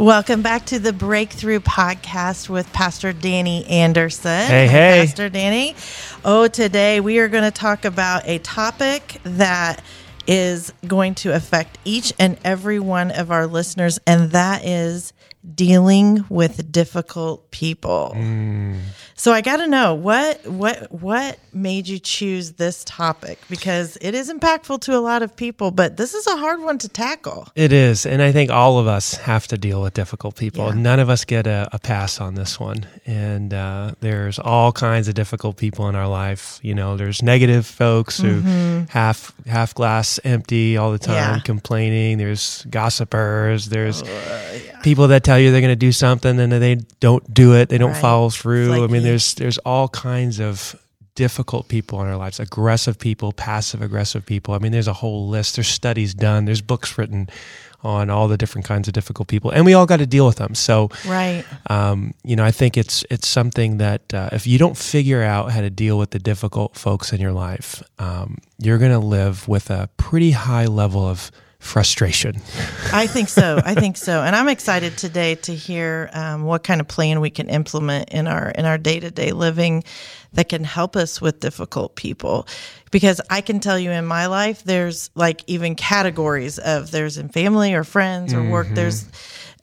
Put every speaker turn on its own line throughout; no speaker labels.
Welcome back to the Breakthrough Podcast with Pastor Danny Anderson.
Hey, hey.
Pastor Danny. Oh, today we are going to talk about a topic that is going to affect each and every one of our listeners, and that is dealing with difficult people. Mm. So I got to know what what what made you choose this topic because it is impactful to a lot of people, but this is a hard one to tackle.
It is. And I think all of us have to deal with difficult people.
Yeah.
None of us get a, a pass on this one. And uh, there's all kinds of difficult people in our life. You know, there's negative folks who half half glass empty all the time,
Mm-hmm. Yeah.
complaining. There's gossipers. There's people that tell you they're going to do something and then they don't do it. They don't
Right.
follow through.
Like
I mean, there's there's all kinds of difficult people in our lives aggressive people passive aggressive people. I mean there's a whole list. There's studies done. There's books written on all the different kinds of difficult people and we all got to deal with them. So
Right.
um, you know i think it's it's something that uh, if you don't figure out how to deal with the difficult folks in your life um, you're going to live with a pretty high level of frustration
I think so. I think so, and I'm excited today to hear um, what kind of plan we can implement in our in our day to day living that can help us with difficult people. Because I can tell you in my life, there's like even categories of there's in family or friends or work. There's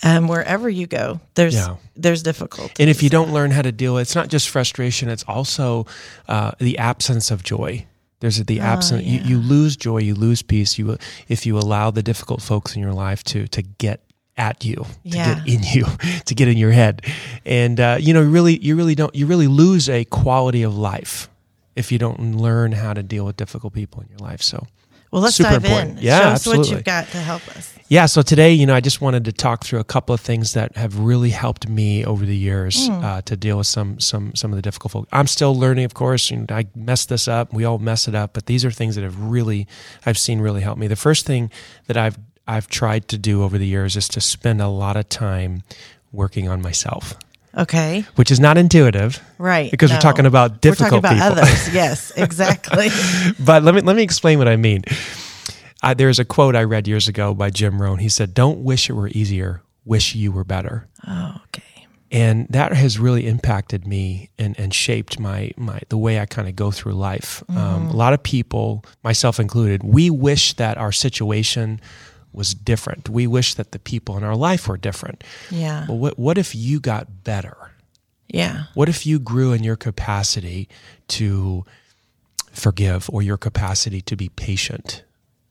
um, wherever you go, there's
Yeah.
there's difficulty.
And if you don't learn how to deal with it's not just frustration, it's also uh, the absence of joy. There's the absence. you, you lose joy, you lose peace. You if you allow the difficult folks in your life to to get at you, to
Yeah.
get in you, to get in your head, and uh, you know, really, you really don't. You really lose a quality of life if you don't learn how to deal with difficult people in your life. So.
Well, let's
super
dive
important.
in.
Yeah,
Show us what
absolutely.
you've got to help us.
Yeah, so today, you know, I just wanted to talk through a couple of things that have really helped me over the years uh, to deal with some some some of the difficult folk. I'm still learning, of course. You know, I messed this up. We all mess it up, but these are things that have really I've seen really help me. The first thing that I've I've tried to do over the years is to spend a lot of time working on myself,
Okay,
which is not intuitive,
right?
Because we're talking about difficult
We're talking about
people.
others. Yes, exactly.
but let me let me explain what I mean. Uh, there's a quote I read years ago by Jim Rohn. He said, "Don't wish it were easier. Wish you were better."
oh, okay.
and that has really impacted me and, and shaped my, my the way I kind of go through life. Um, a lot of people, myself included, we wish that our situation was different. We wish that the people in our life were different.
Yeah,
But what what if you got better?
yeah.
What if you grew in your capacity to forgive or your capacity to be patient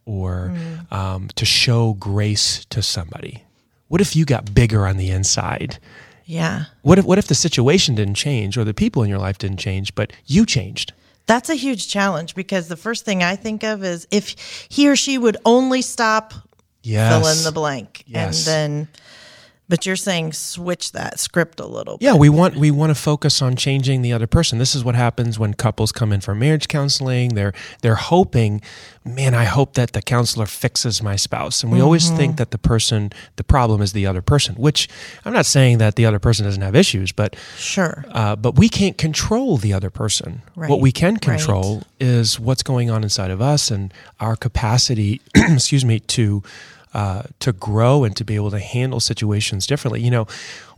or um, to show grace to somebody? What if you got bigger on the inside?
Yeah.
What if what if the situation didn't change or the people in your life didn't change, but you changed?
That's a huge challenge because the first thing I think of is if he or she would only stop
Yes.
fill in the blank
Yes.
and then but you're saying switch that script a little bit.
Yeah, we want we want to focus on changing the other person. This is what happens when couples come in for marriage counseling. They're they're hoping, man, I hope that the counselor fixes my spouse. And we always
Mm-hmm.
think that the person, the problem is the other person. Which I'm not saying that the other person doesn't have issues, but
Sure.
uh, but we can't control the other person.
Right,
What we can
right.
control is what's going on inside of us and our capacity, excuse me, to uh, to grow and to be able to handle situations differently. You know,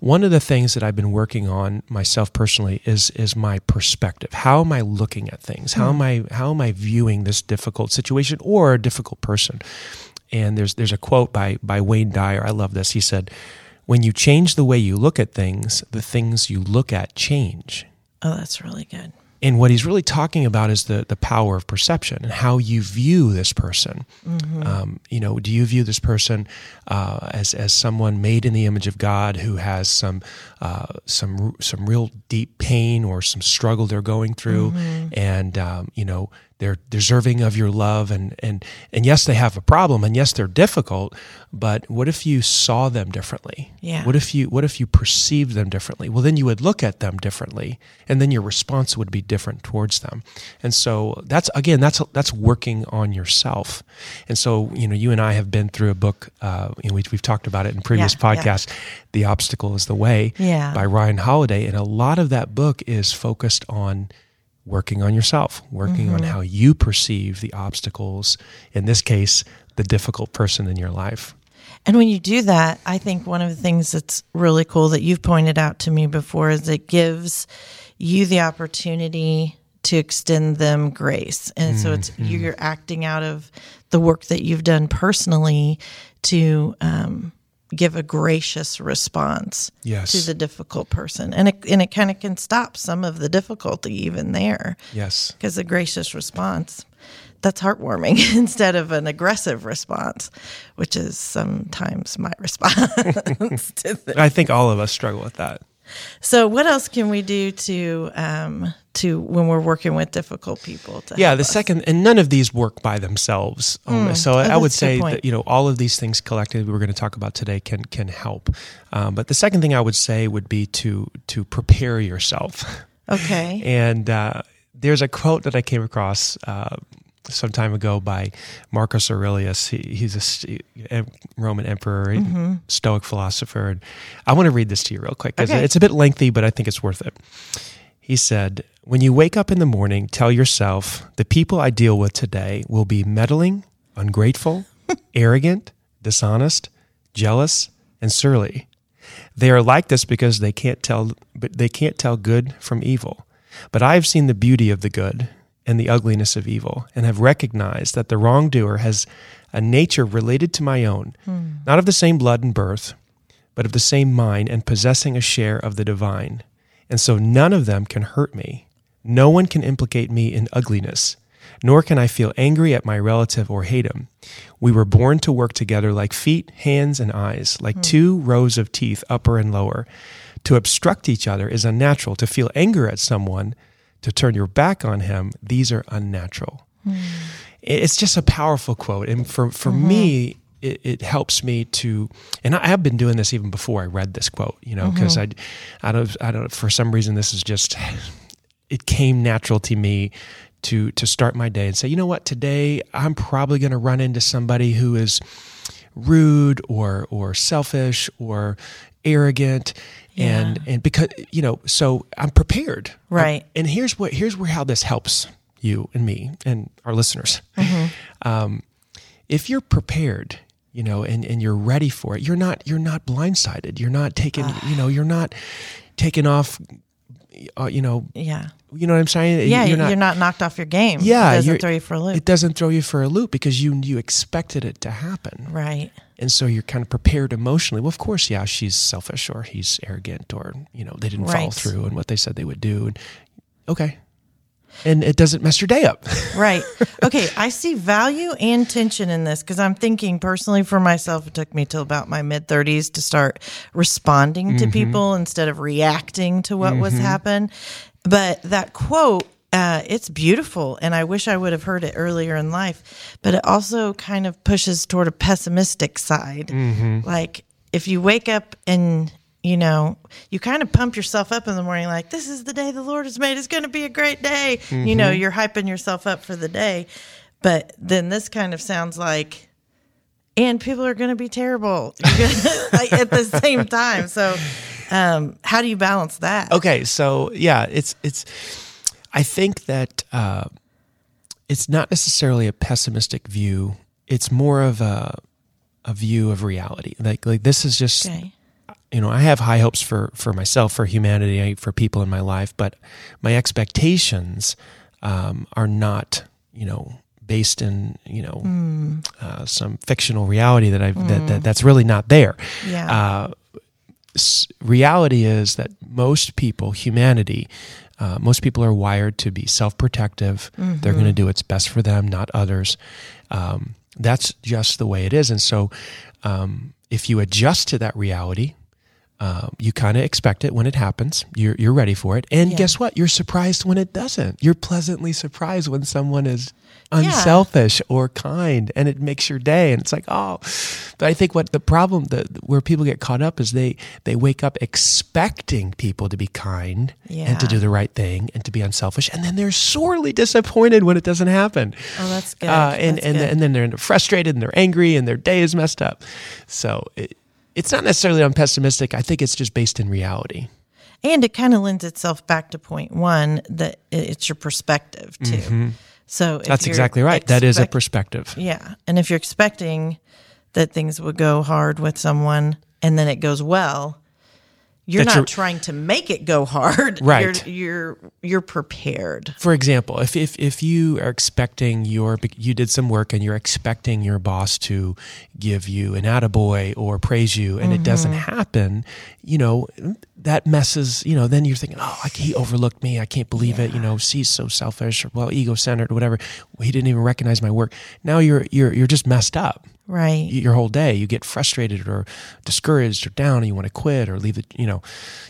one of the things that I've been working on myself personally is is my perspective. How am I looking at things? How am I how am I viewing this difficult situation or a difficult person? And there's there's a quote by by Wayne Dyer. I love this. He said, "When you change the way you look at things, the things you look at change."
oh, that's really good.
And what he's really talking about is the the power of perception and how you view this person. Um, you know, do you view this person uh, as as someone made in the image of God who has some uh, some some real deep pain or some struggle they're going through, and um, you know they're deserving of your love and and and yes they have a problem and yes they're difficult but what if you saw them differently
Yeah.
what if you what if you perceived them differently well then you would look at them differently and then your response would be different towards them and so that's again that's that's working on yourself and so you know you and I have been through a book uh, you know, we, we've talked about it in previous
Yeah, yeah.
podcasts the obstacle is the way
Yeah.
by Ryan Holiday and a lot of that book is focused on working on yourself, working
Mm-hmm.
on how you perceive the obstacles, in this case, the difficult person in your life.
And when you do that, I think one of the things that's really cool that you've pointed out to me before is it gives you the opportunity to extend them grace. And so it's you're acting out of the work that you've done personally to um, give a gracious response
Yes.
to the difficult person. And it, and it kind of can stop some of the difficulty even there
Yes.
because a gracious response that's heartwarming instead of an aggressive response which is sometimes my response to.
I think all of us struggle with that.
So what else can we do to um to when we're working with difficult people to
Yeah, the
us?
second, and none of these work by themselves. Um, so I, I
Oh,
would
that's a good
say that you know all of these things collectively we're going to talk about today can can help. Um, but the second thing I would say would be to to prepare yourself.
okay
And uh, there's a quote that I came across uh, some time ago by Marcus Aurelius. He, he's a st- Roman emperor, and mm-hmm. Stoic philosopher. And I want to read this to you real quick because
Okay.
it's a bit lengthy, but I think it's worth it. He said, When you wake up in the morning, tell yourself, the people I deal with today will be meddling, ungrateful, arrogant, dishonest, jealous, and surly. They are like this because they can't tell but they can't tell good from evil. But I have seen the beauty of the good and the ugliness of evil and have recognized that the wrongdoer has a nature related to my own, hmm. not of the same blood and birth, but of the same mind and possessing a share of the divine. And so none of them can hurt me. No one can implicate me in ugliness, nor can I feel angry at my relative or hate him. We were born to work together like feet, hands, and eyes, like hmm. two rows of teeth, upper and lower. To obstruct each other is unnatural. To feel anger at someone, to turn your back on him, these are unnatural. Hmm. It's just a powerful quote. And for, for uh-huh. me, it, it helps me to, and I have been doing this even before I read this quote, you know, because uh-huh. I, I don't, I don't, for some reason, this is just, it came natural to me to, to start my day and say, you know what, today I'm probably going to run into somebody who is rude or, or selfish or arrogant. And, and because, you know, so I'm prepared.
Right.
And here's what, here's where, how this helps you and me and our listeners. Um, if you're prepared, you know, and, and you're ready for it, you're not you're not blindsided. You're not taking, you know, you're not taking off, uh, you know,
yeah
you know what I'm saying?
yeah you're not, knocked off your game
Yeah,
it doesn't throw you for a loop
It doesn't throw you for a loop because you you expected it to happen,
right
and so you're kind of prepared emotionally. Well, of course, yeah, she's selfish or he's arrogant or you know they didn't follow through on what they said they would do. And, okay, and it doesn't mess your day up.
Right. Okay. I see value and tension in this because I'm thinking personally for myself, it took me till about my mid 30s to start responding to mm-hmm. people instead of reacting to what was mm-hmm. happening. But that quote, uh, it's beautiful, and I wish I would have heard it earlier in life. But it also kind of pushes toward a pessimistic side. Like if you wake up and you know, you kind of pump yourself up in the morning, like, this is the day the Lord has made. It's going to be a great day. You know, you're hyping yourself up for the day. But then this kind of sounds like, and people are going to be terrible like, at the same time. So, um, how do you balance that?
okay so yeah it's it's i think that uh, it's not necessarily a pessimistic view it's more of a a view of reality like like this is just
Okay.
you know i have high hopes for for myself for humanity for people in my life but my expectations um, are not you know based in you know
Hmm.
uh, some fictional reality that i that, that that's really not there
Yeah.
uh, reality is that most people, humanity, uh, most people are wired to be self-protective. They're going to do what's best for them, not others. Um, that's just the way it is. And so, um, if you adjust to that reality, uh, you kind of expect it when it happens. You're you're ready for it, and
Yeah.
guess what? You're surprised when it doesn't. You're pleasantly surprised when someone is unselfish or kind, and it makes your day. And it's like, oh. But I think what the problem that where people get caught up is they they wake up expecting people to be kind and to do the right thing and to be unselfish, and then they're sorely disappointed when it doesn't happen.
Oh, that's good.
Uh, and
That's
and
good.
and then they're frustrated and they're angry and their day is messed up. So it, it's not necessarily I'm pessimistic. I think it's just based in reality.
And it kind of lends itself back to point one that it's your perspective too. So
Mm-hmm. That's
you're
exactly right. that is a perspective.
Yeah. And if you're expecting that things would go hard with someone and then it goes well, you're not
you're-
trying to make it go hard.
Right.
You're you're you're prepared.
For example, if, if, if you are expecting your, you did some work and you're expecting your boss to give you an attaboy or praise you and it doesn't mm-hmm. happen, you know, that messes, you know, then you're thinking, oh, like, he overlooked me. I can't believe it. You know, he's so selfish or well, ego-centered or whatever. Well, he didn't even recognize my work. Now you're, you're, you're just messed up
Right.
your whole day. You get frustrated or discouraged or down, and you want to quit or leave it. You know,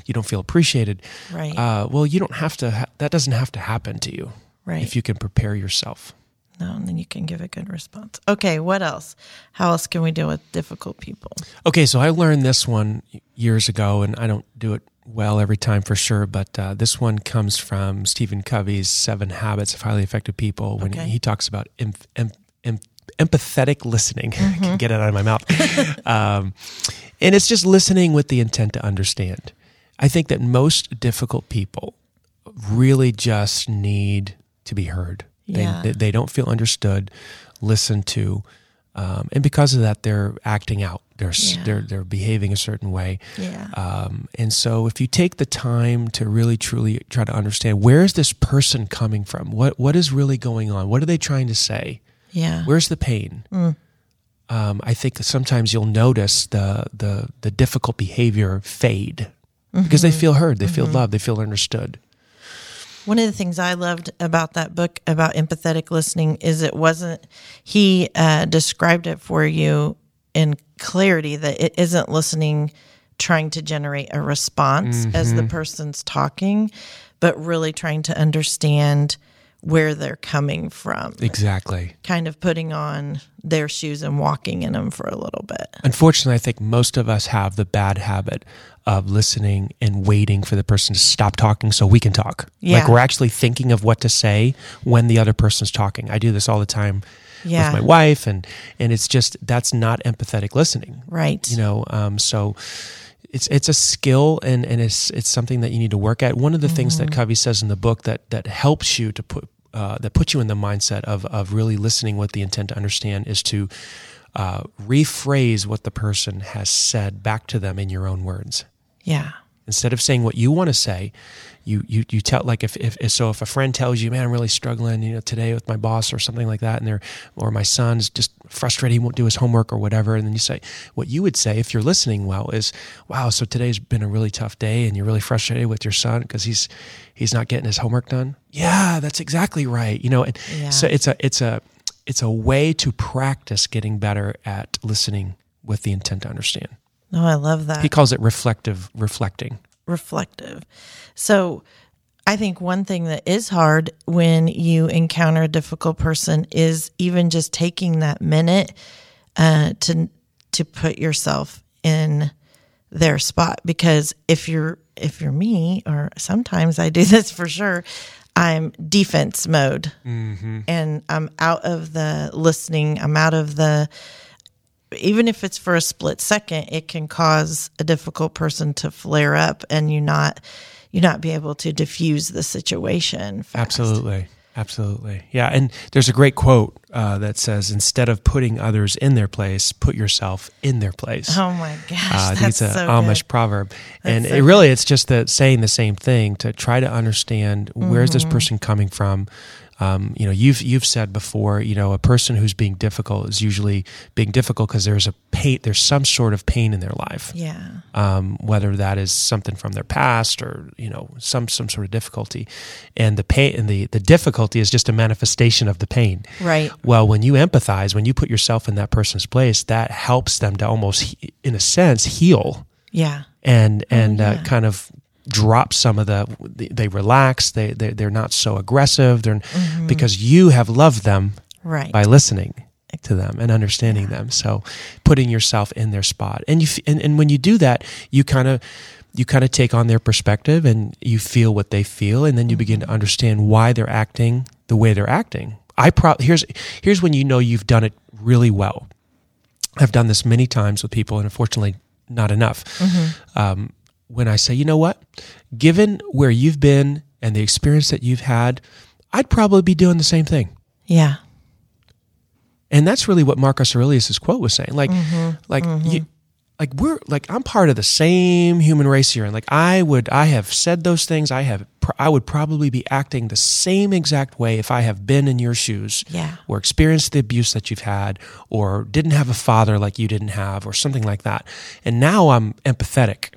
you don't feel appreciated.
Right.
Uh, well, you don't have to. Ha- that doesn't have to happen to you.
Right.
If you can prepare yourself.
No, and then you can give a good response. Okay, what else? How else can we deal with difficult people?
Okay, so I learned this one years ago, and I don't do it well every time for sure. But uh, this one comes from Stephen Covey's Seven Habits of Highly Effective People when
Okay.
he talks about em- em- em- empathetic listening. I can get it out of my mouth. um, and it's just listening with the intent to understand. I think that most difficult people really just need to be heard.
Yeah.
They, they don't feel understood, listened to. Um, and because of that, they're acting out. They're,
Yeah.
they're, they're behaving a certain way.
Yeah.
Um, and so, if you take the time to really truly try to understand where is this person coming from, what what is really going on, what are they trying to say,
yeah.
where's the pain? Um, I think sometimes you'll notice the the the difficult behavior fade because they feel heard, they feel loved, they feel understood.
One of the things I loved about that book about empathetic listening is it wasn't, he uh, described it for you in clarity that it isn't listening trying to generate a response as the person's talking, but really trying to understand where they're coming from,
Exactly.
kind of putting on their shoes and walking in them for a little bit.
Unfortunately, I think most of us have the bad habit of listening and waiting for the person to stop talking so we can talk.
Yeah.
Like we're actually thinking of what to say when the other person's talking. I do this all the time
Yeah.
with my wife, and and it's just that's not empathetic listening.
Right.
You know, um, so it's it's a skill and and it's it's something that you need to work at. One of the things that Covey says in the book that that helps you to put uh, that puts you in the mindset of of really listening with the intent to understand is to uh, rephrase what the person has said back to them in your own words
yeah.
Instead of saying what you want to say you you you tell like if, if so if a friend tells you man i'm really struggling you know today with my boss or something like that and they're or my son's just frustrated he won't do his homework or whatever and then you say what you would say if you're listening well is wow so today's been a really tough day and you're really frustrated with your son because he's he's not getting his homework done yeah that's exactly right you know and
Yeah.
so it's a it's a it's a way to practice getting better at listening with the intent to understand
No, I love that.
he calls it reflective reflecting
reflective. So I think one thing that is hard when you encounter a difficult person is even just taking that minute uh, to to put yourself in their spot because if you're if you're me or sometimes I do this for sure I'm defense mode and I'm out of the listening I'm out of the even if it's for a split second, it can cause a difficult person to flare up and you not you not be able to diffuse the situation. Fast.
Absolutely. Absolutely. Yeah. And there's a great quote uh, that says, instead of putting others in their place, put yourself in their place.
Oh my gosh,
Uh, I
that's
think it's an
so
Amish
good.
proverb, and
so
it really it's just that saying the same thing to try to understand where's
Mm-hmm.
this person coming from. Um, you know, you've you've said before, you know, a person who's being difficult is usually being difficult because there's a pain, there's some sort of pain in their life,
Yeah,
um, whether that is something from their past or you know some some sort of difficulty, and the pain and the the difficulty is just a manifestation of the pain.
right.
Well, when you empathize, when you put yourself in that person's place, that helps them to almost, in a sense, heal
Yeah,
and and
Oh, yeah.
uh, kind of drop some of the. They relax. They they they're not so aggressive. They're
Mm-hmm.
because you have loved them
right.
by listening to them and understanding them. So putting yourself in their spot, and you and, and when you do that, you kind of you kind of take on their perspective and you feel what they feel, and then you begin to understand why they're acting the way they're acting. I pro here's here's when you know you've done it really well. I've done this many times with people, and unfortunately, not enough. Um, when I say, you know what, given where you've been and the experience that you've had, I'd probably be doing the same thing.
yeah,
And that's really what Marcus Aurelius' quote was saying. Like,
Mm-hmm.
like you, like we're like I'm part of the same human race here, and like I would I have said those things. I have pr- I would probably be acting the same exact way if I have been in your shoes,
Yeah.
or experienced the abuse that you've had, or didn't have a father like you didn't have, or something like that. And now I'm empathetic,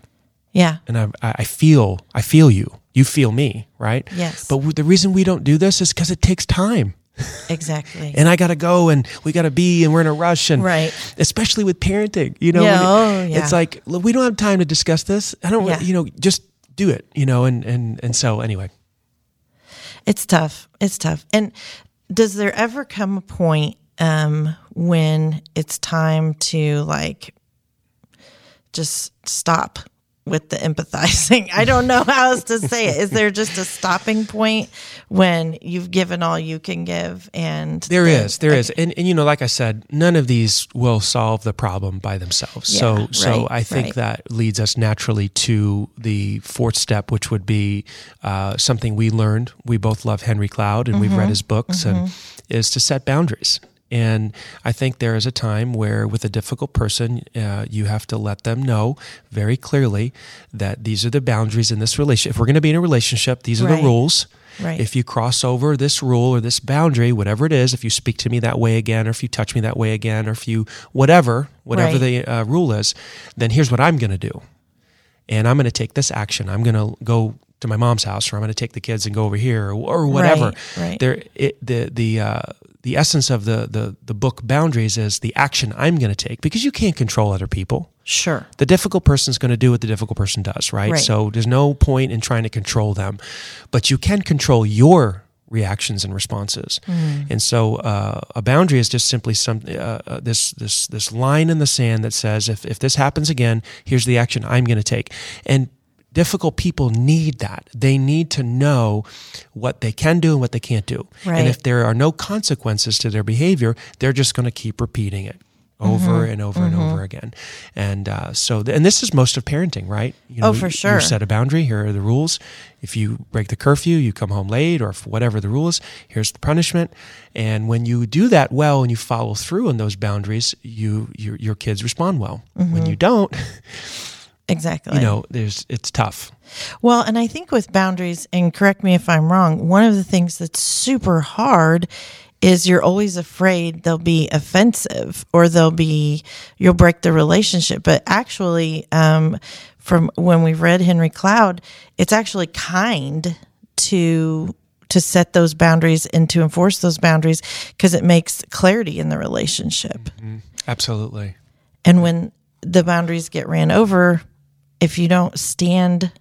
Yeah.
and I I feel I feel you. You feel me, right?
Yes.
But w- the reason we don't do this is because it takes time
Exactly.
and I got to go and we got to be and we're in a rush and
Right.
especially with parenting, you know,
Yeah, oh, yeah.
it's like look, we don't have time to discuss this. I don't,
Yeah.
you know, just do it, you know, and and and so anyway,
It's tough. It's tough. And does there ever come a point um, when it's time to like just stop with the empathizing? I don't know how else to say it. Is there just a stopping point when you've given all you can give? And
there
then-
is, there is, and and you know, like I said, none of these will solve the problem by themselves. so
Yeah,
so
right,
I think
right.
that leads us naturally to the fourth step, which would be uh, something we learned. We both love Henry Cloud, and we've
Mm-hmm.
read his books, and is to set boundaries. And I think there is a time where, with a difficult person, uh, you have to let them know very clearly that these are the boundaries in this relationship. If we're going to be in a relationship, these are
Right.
the rules.
Right.
If you cross over this rule or this boundary, whatever it is, if you speak to me that way again, or if you touch me that way again, or if you whatever, whatever
Right.
the uh, rule is, then here's what I'm going to do, and I'm going to take this action. I'm going to go to my mom's house, or I'm going to take the kids and go over here, or, or whatever.
Right, right.
There, it, the the uh, the essence of the the the book boundaries is the action I'm going to take because you can't control other people
Sure.
the difficult person's going to do what the difficult person does, right?
Right.
So there's no point in trying to control them, but you can control your reactions and responses.
Mm.
And so uh, a boundary is just simply some uh, uh, this this this line in the sand that says if if this happens again, here's the action I'm going to take. And difficult people need that. They need to know what they can do and what they can't do.
Right.
And if there are no consequences to their behavior, they're just going to keep repeating it over
Mm-hmm.
and over and over again. And uh, so, and this is most of parenting, right? You
Oh, for
you-
sure.
You set a boundary. Here are the rules. If you break the curfew, you come home late, or whatever the rule is. Here's the punishment. And when you do that well and you follow through on those boundaries, you your, your kids respond well.
Mm-hmm.
When you don't,
Exactly.
you know, there's it's tough.
Well, and I think with boundaries, and correct me if I'm wrong, one of the things that's super hard is you're always afraid they'll be offensive or they'll be, you'll break the relationship. But actually, um, from when we've read Henry Cloud, it's actually kind to to set those boundaries and to enforce those boundaries because it makes clarity in the relationship.
Absolutely.
And when the boundaries get ran over, if you don't stand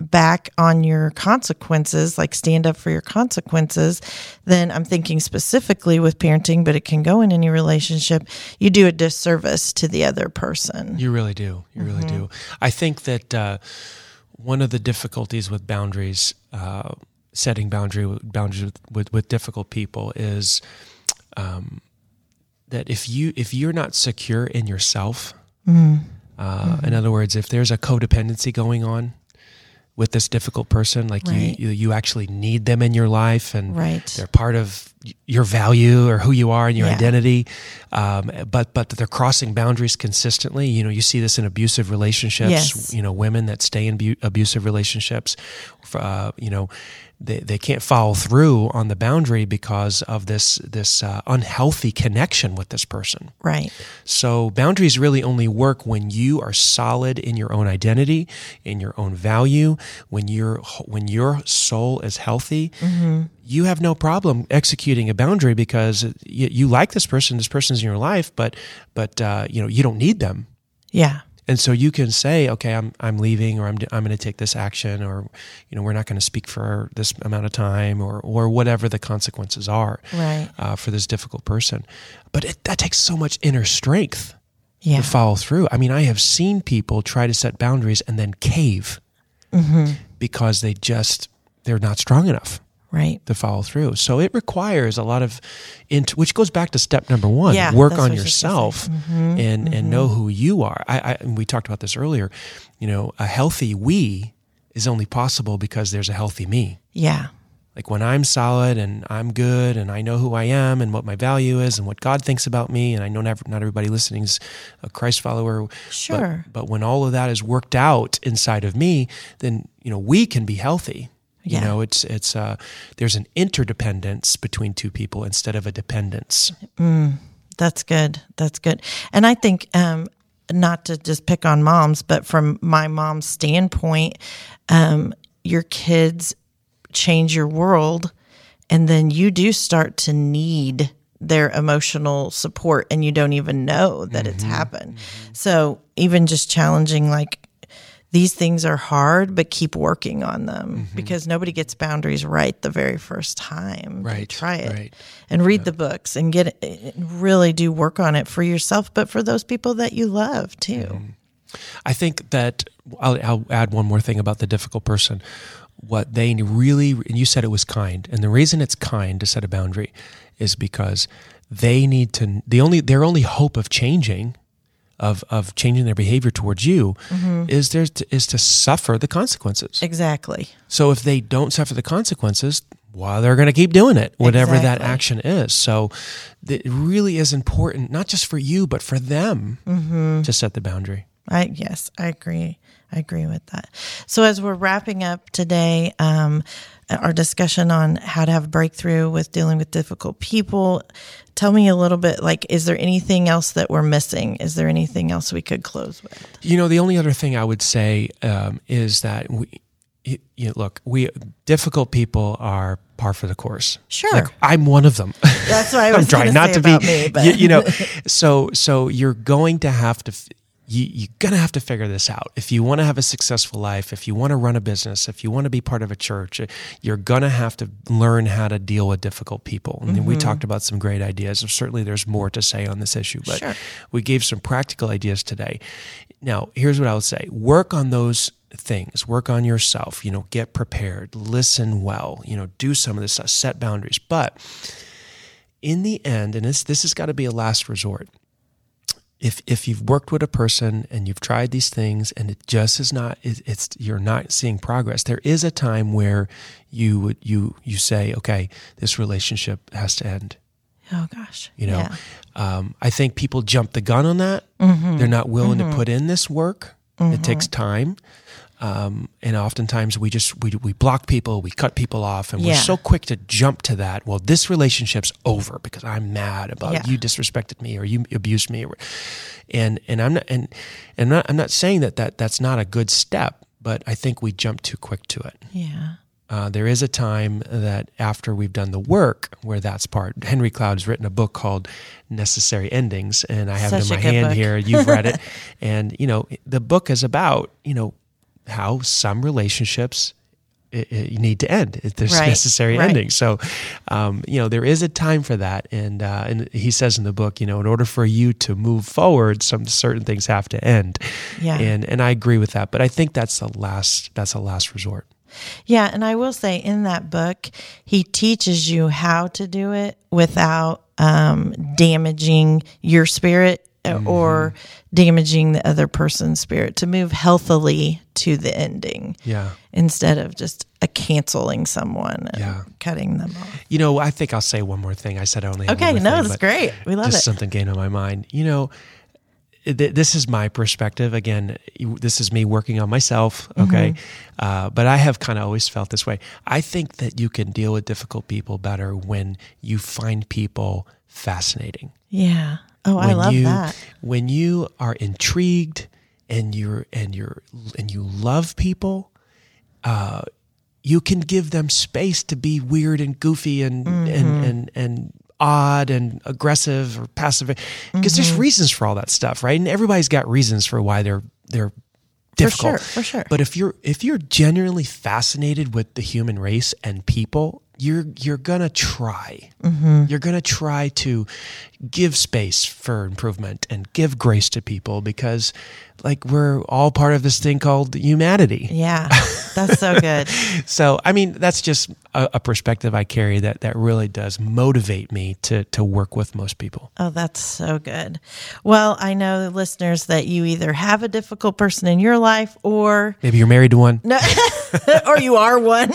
back on your consequences, like stand up for your consequences, then I'm thinking specifically with parenting, but it can go in any relationship, you do a disservice to the other person.
You really do. You really
Mm-hmm.
do. I think that uh, one of the difficulties with boundaries, uh, setting boundary boundaries with, with, with difficult people, is um, that if you if you're not secure in yourself,
Mm.
Uh, in other words, if there's a codependency going on with this difficult person, like
Right.
you, you you actually need them in your life, and
Right.
they're part of your value or who you are and your
Yeah.
identity. Um, but but they're crossing boundaries consistently. You know, you see this in abusive relationships.
Yes.
You know, women that stay in bu- abusive relationships. Uh, you know, they, they can't follow through on the boundary because of this this uh, unhealthy connection with this person.
Right.
So boundaries really only work when you are solid in your own identity, in your own value, when your when your soul is healthy. You have no problem executing a boundary because you, you like this person. This person's in your life, but but uh, you know you don't need them.
Yeah.
And so you can say, okay, I'm I'm leaving, or I'm I'm going to take this action, or you know, we're not going to speak for this amount of time, or or whatever the consequences are
Right.
uh, for this difficult person. But it, that takes so much inner strength
Yeah.
to follow through. I mean, I have seen people try to set boundaries and then cave
Mm-hmm.
because they just they're not strong enough
Right.
to follow through. So it requires a lot of, int- which goes back to step number one:
Yeah,
work on
what I was just gonna
yourself.
Mm-hmm,
and and know who you are. I, I and we talked about this earlier. You know, a healthy we is only possible because there's a healthy me.
Yeah.
Like when I'm solid and I'm good and I know who I am and what my value is and what God thinks about me, and I know not, not everybody listening is a Christ follower.
Sure.
But, but when all of that is worked out inside of me, then you know we can be healthy.
Yeah.
You know, it's it's uh, there's an interdependence between two people instead of a dependence.
That's good. That's good. And I think, um, not to just pick on moms, but from my mom's standpoint, um, your kids change your world, and then you do start to need their emotional support, and you don't even know that it's happened. So, even just challenging, like, these things are hard, but keep working on them mm-hmm. because nobody gets boundaries right the very first time.
Right,
Try it
right.
and read the books and get it, and really do work on it for yourself, but for those people that you love too. Mm-hmm.
I think that I'll, I'll add one more thing about the difficult person. What they really, and you said it was kind, and the reason it's kind to set a boundary is because they need to. The only their only hope of changing, of of changing their behavior towards you, mm-hmm. is there to, is to suffer the consequences.
Exactly.
So if they don't suffer the consequences, well, they're going to keep doing it, whatever that action is. So it really is important, not just for you, but for them mm-hmm. to set the boundary.
I yes, I agree. I agree with that. So as we're wrapping up today, um, our discussion on how to have a breakthrough with dealing with difficult people, tell me a little bit. Like, is there anything else that we're missing? Is there anything else we could close with?
You know, the only other thing I would say um, is that we, you, you look, we difficult people are par for the course.
Sure.
Like, I'm one of them.
That's what I
I'm trying not to be,
me,
you, you know, so so you're going to have to. You, you're gonna have to figure this out if you want to have a successful life. If you want to run a business, if you want to be part of a church, eh, you're gonna have to learn how to deal with difficult people. And we mm-hmm. talked about some great ideas. Certainly, there's more to say on this issue, but
Sure.
we gave some practical ideas today. Now, here's what I would say: work on those things. Work on yourself. You know, get prepared. Listen well. You know, do some of this stuff. Set boundaries, but in the end, and this this has got to be a last resort. If if you've worked with a person and you've tried these things and it just is not it, it's you're not seeing progress, there is a time where you would you you say, okay, this relationship has to end.
Oh gosh,
You know,
Yeah.
um, I think people jump the gun on that. Mm-hmm. They're not willing to mm-hmm. put in this work. It takes mm-hmm. time. Um, and oftentimes we just we, we block people, we cut people off, and we're so quick to jump to that. Well, this relationship's over because I'm mad about
Yeah.
you disrespected me or you abused me, or, and and I'm not and and not, I'm not saying that that that's not a good step, but I think we jump too quick to it.
yeah,
Uh, there is a time that after we've done the work where that's part. Henry Cloud's written a book called Necessary Endings, and I have
Such
it in my hand
book.
here. You've read it, and you know the book is about you know how some relationships i i you need to end. There's
Right,
necessary
right.
endings. So, um, you know, there is a time for that, and uh, and he says in the book, you know, in order for you to move forward, some certain things have to end.
Yeah.
and and I agree with that. But I think that's the last that's a last resort.
yeah. And I will say, in that book, he teaches you how to do it without um, damaging your spirit uh, or damaging the other person's spirit to move healthily to the ending
Yeah.
instead of just uh, canceling someone and
Yeah.
cutting them off.
You know, I think I'll say one more thing. I said I only have
Okay,
one
no, that's great. We love
just
it.
something came to my mind. You know, this is my perspective. Again, this is me working on myself. Okay,
Mm-hmm.
uh, but I have kind of always felt this way. I think that you can deal with difficult people better when you find people fascinating.
Yeah. Oh, I
When
love
you,
that.
When you are intrigued and you're and you're and you love people, uh, you can give them space to be weird and goofy and
Mm-hmm.
and, and and odd and aggressive or passive because there's
Mm-hmm.
reasons for all that stuff, right? And everybody's got reasons for why they're they're difficult.
sure, for sure.
But if you're if you're genuinely fascinated with the human race and people, you're you're gonna try.
Mm-hmm.
You're gonna try to give space for improvement and give grace to people because like we're all part of this thing called humanity.
Yeah, that's so good.
so, I mean, that's just a, a, perspective I carry that that really does motivate me to to work with most people.
Oh, that's so good. Well, I know listeners that you either have a difficult person in your life or
maybe you're married to one.
No, or you are one.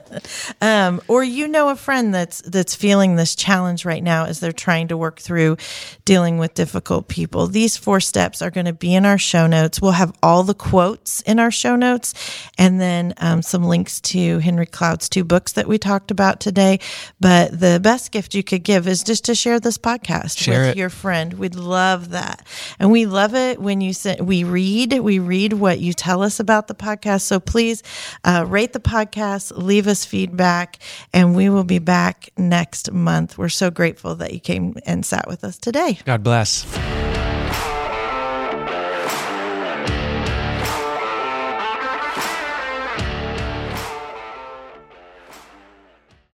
um, or you know a friend that's that's feeling this challenge right now as they're trying to work through dealing with difficult people. These four steps are going to be in our show notes. We'll have all the quotes in our show notes and then um, some links to Henry Cloud's two books that we talked about today. But the best gift you could give is just to share this podcast
share
with
it.
your friend. We'd love that. And we love it when you say, we read, we read what you tell us about the podcast. So please uh, rate the podcast, leave us feedback, and we will be back next month. We're so grateful that you came and sat with us today.
God bless.